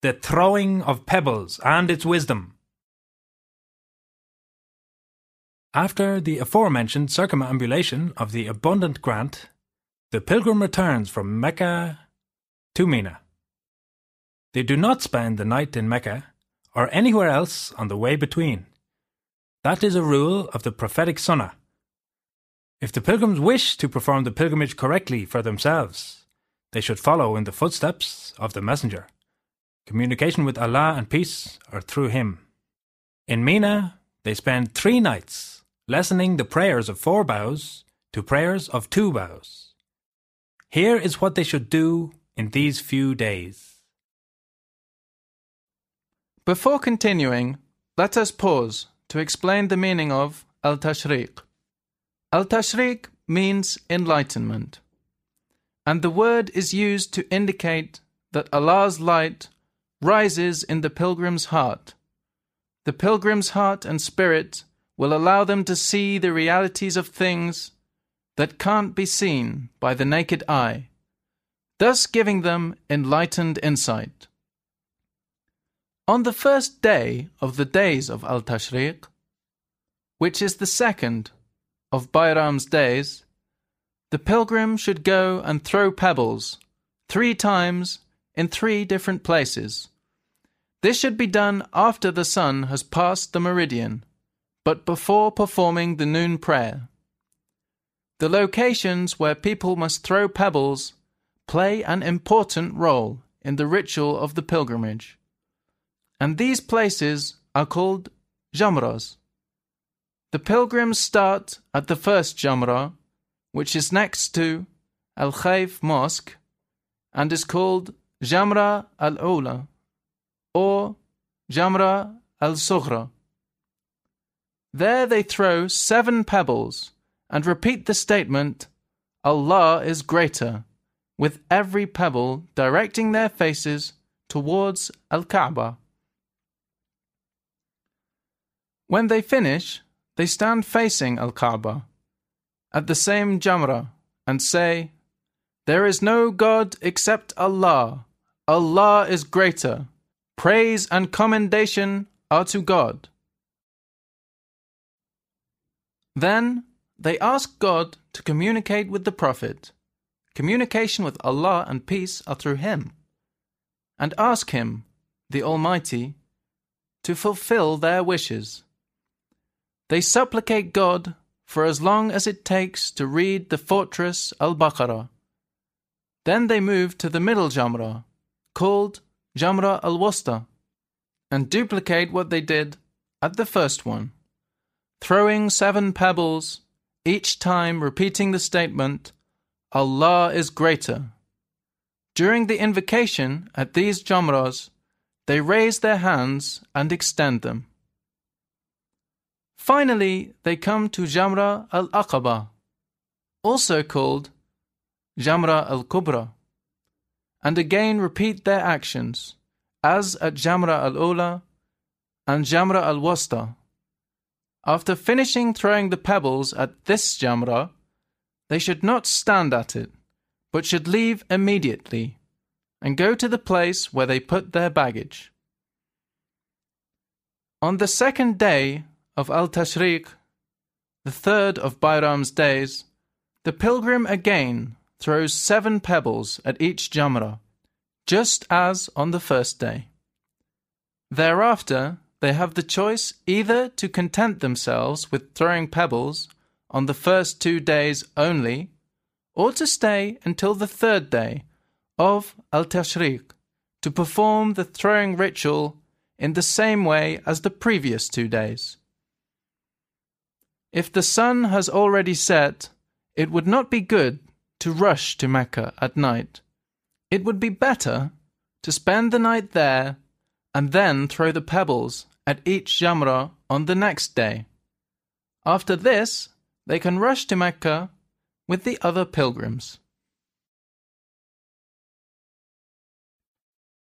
the throwing of pebbles and its wisdom. After the aforementioned circumambulation of the abundant grant, the pilgrim returns from Mecca to Mina. They do not spend the night in Mecca or anywhere else on the way between. That is a rule of the prophetic Sunnah. If the pilgrims wish to perform the pilgrimage correctly for themselves, they should follow in the footsteps of the Messenger. Communication with Allah and peace are through him. In Mina, they spend three nights lessening the prayers of four bows to prayers of two bows. Here is what they should do in these few days. Before continuing, let us pause to explain the meaning of Al Tashriq. Al Tashriq means enlightenment, and the word is used to indicate that Allah's light rises in the pilgrim's heart. The pilgrim's heart and spirit will allow them to see the realities of things that can't be seen by the naked eye, thus giving them enlightened insight. On the first day of the days of Al Tashriq, which is the second of Bayram's days, the pilgrim should go and throw pebbles three times in three different places. This should be done after the sun has passed the meridian but before performing the noon prayer. The locations where people must throw pebbles play an important role in the ritual of the pilgrimage, and these places are called jamras. The pilgrims start at the first jamra, which is next to Al Khayf Mosque and is called Jamra al Ula or Jamra al Sughra. There they throw seven pebbles and repeat the statement, Allah is greater, with every pebble directing their faces towards Al Kaaba. When they finish, they stand facing Al Kaaba at the same Jamra and say, There is no God except Allah. Allah is greater. Praise and commendation are to God. Then they ask God to communicate with the Prophet. Communication with Allah and peace are through him. And ask him, the Almighty, to fulfill their wishes. They supplicate God for as long as it takes to read the fortress Al Baqarah. Then they move to the middle Jamra, called Jamra al Wasta, and duplicate what they did at the first one throwing seven pebbles, each time repeating the statement, Allah is greater. During the invocation at these Jamras, they raise their hands and extend them. Finally, they come to Jamra al Aqaba, also called Jamra al Kubra, and again repeat their actions, as at Jamra al Ula and Jamra al Wasta. After finishing throwing the pebbles at this jamra, they should not stand at it, but should leave immediately and go to the place where they put their baggage. On the second day of Al Tashriq, the third of Bayram's days, the pilgrim again throws seven pebbles at each jamra, just as on the first day. Thereafter, they have the choice either to content themselves with throwing pebbles on the first two days only, or to stay until the third day of Al Tashriq to perform the throwing ritual in the same way as the previous two days. If the sun has already set, it would not be good to rush to Mecca at night. It would be better to spend the night there and then throw the pebbles at each Jamra on the next day. After this, they can rush to Mecca with the other pilgrims.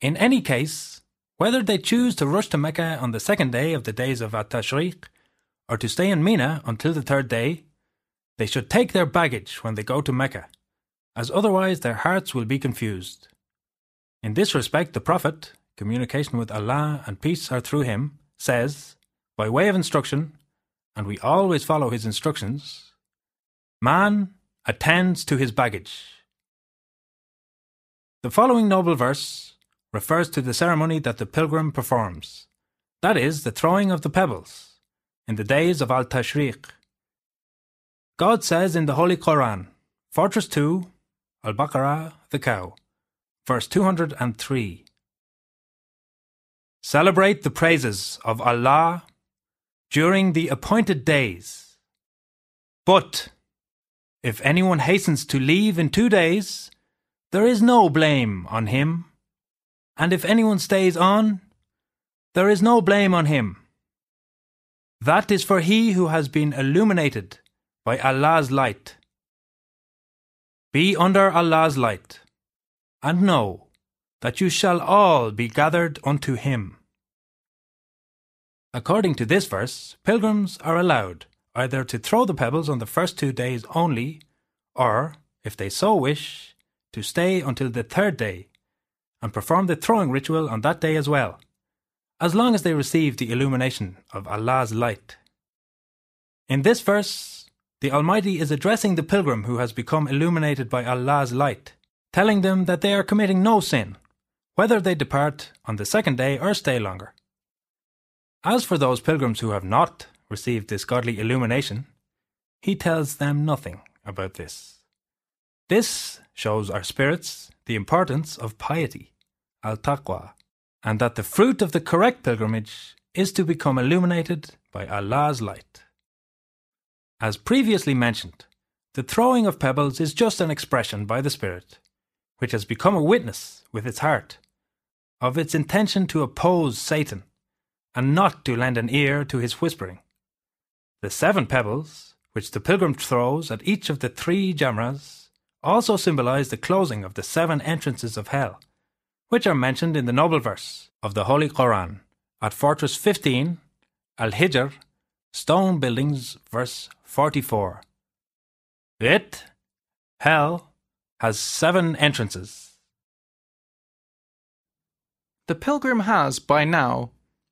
In any case, whether they choose to rush to Mecca on the second day of the days of At-Tashriq or to stay in Mina until the third day, they should take their baggage when they go to Mecca, as otherwise their hearts will be confused. In this respect, the Prophet, communication with Allah and peace are through him, says, by way of instruction, and we always follow his instructions, man attends to his baggage. The following noble verse refers to the ceremony that the pilgrim performs, that is, the throwing of the pebbles, in the days of Al Tashriq. God says in the Holy Quran, Fortress 2, Al Baqarah, the cow, verse 203. Celebrate the praises of Allah during the appointed days. But if anyone hastens to leave in two days, there is no blame on him. And if anyone stays on, there is no blame on him. That is for he who has been illuminated by Allah's light. Be under Allah's light, and know that you shall all be gathered unto Him. According to this verse, pilgrims are allowed either to throw the pebbles on the first two days only, or, if they so wish, to stay until the third day and perform the throwing ritual on that day as well, as long as they receive the illumination of Allah's light. In this verse, the Almighty is addressing the pilgrim who has become illuminated by Allah's light, telling them that they are committing no sin, whether they depart on the second day or stay longer. As for those pilgrims who have not received this godly illumination, he tells them nothing about this. This shows our spirits the importance of piety, al taqwa, and that the fruit of the correct pilgrimage is to become illuminated by Allah's light. As previously mentioned, the throwing of pebbles is just an expression by the Spirit, which has become a witness with its heart of its intention to oppose Satan and not to lend an ear to his whispering. The seven pebbles, which the pilgrim throws at each of the three jamras, also symbolize the closing of the seven entrances of hell, which are mentioned in the noble verse of the Holy Quran at Fortress 15, Al Hijr, Stone Buildings, verse 44. It, hell, has seven entrances. The pilgrim has, by now,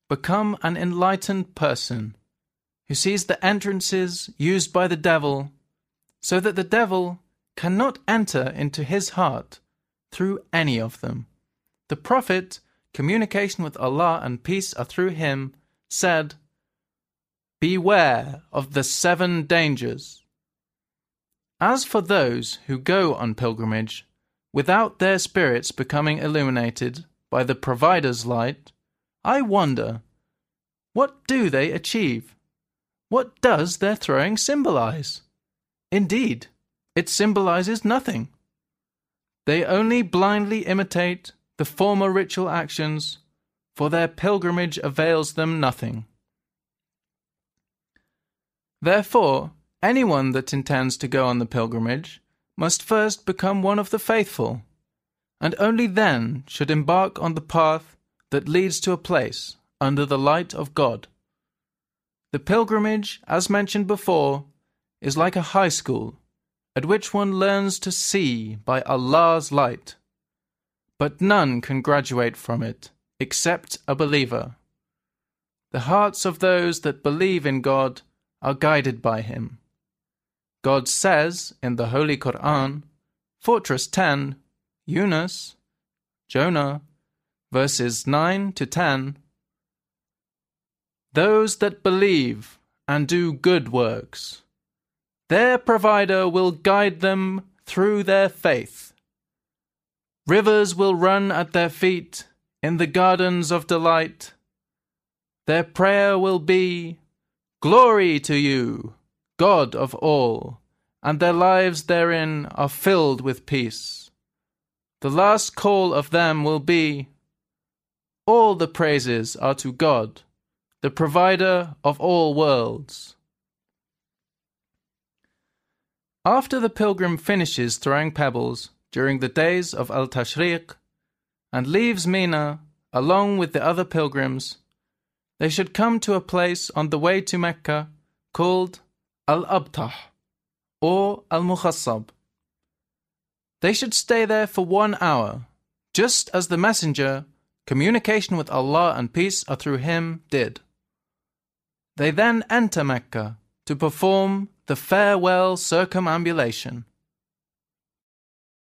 become an enlightened person who sees the entrances used by the devil so that the devil cannot enter into his heart through any of them. The Prophet, communication with Allah and peace are through him, said, Beware of the seven dangers. As for those who go on pilgrimage without their spirits becoming illuminated by the provider's light, I wonder, what do they achieve? What does their throwing symbolize? Indeed, it symbolizes nothing. They only blindly imitate the former ritual actions, for their pilgrimage avails them nothing. Therefore, anyone that intends to go on the pilgrimage must first become one of the faithful, and only then should embark on the path that leads to a place under the light of God. The pilgrimage, as mentioned before, is like a high school at which one learns to see by Allah's light. But none can graduate from it except a believer. The hearts of those that believe in God are guided by Him. God says in the Holy Quran, Fortress 10, Yunus, Jonah, verses 9 to 10 Those that believe and do good works, their provider will guide them through their faith. Rivers will run at their feet in the gardens of delight. Their prayer will be, Glory to you, God of all, and their lives therein are filled with peace. The last call of them will be, all the praises are to God, the provider of all worlds. After the pilgrim finishes throwing pebbles during the days of Al Tashriq and leaves Mina along with the other pilgrims, they should come to a place on the way to Mecca called Al Abtah or Al Mukhassab. They should stay there for one hour, just as the Messenger communication with Allah and peace are through him, did. They then enter Mecca to perform the farewell circumambulation.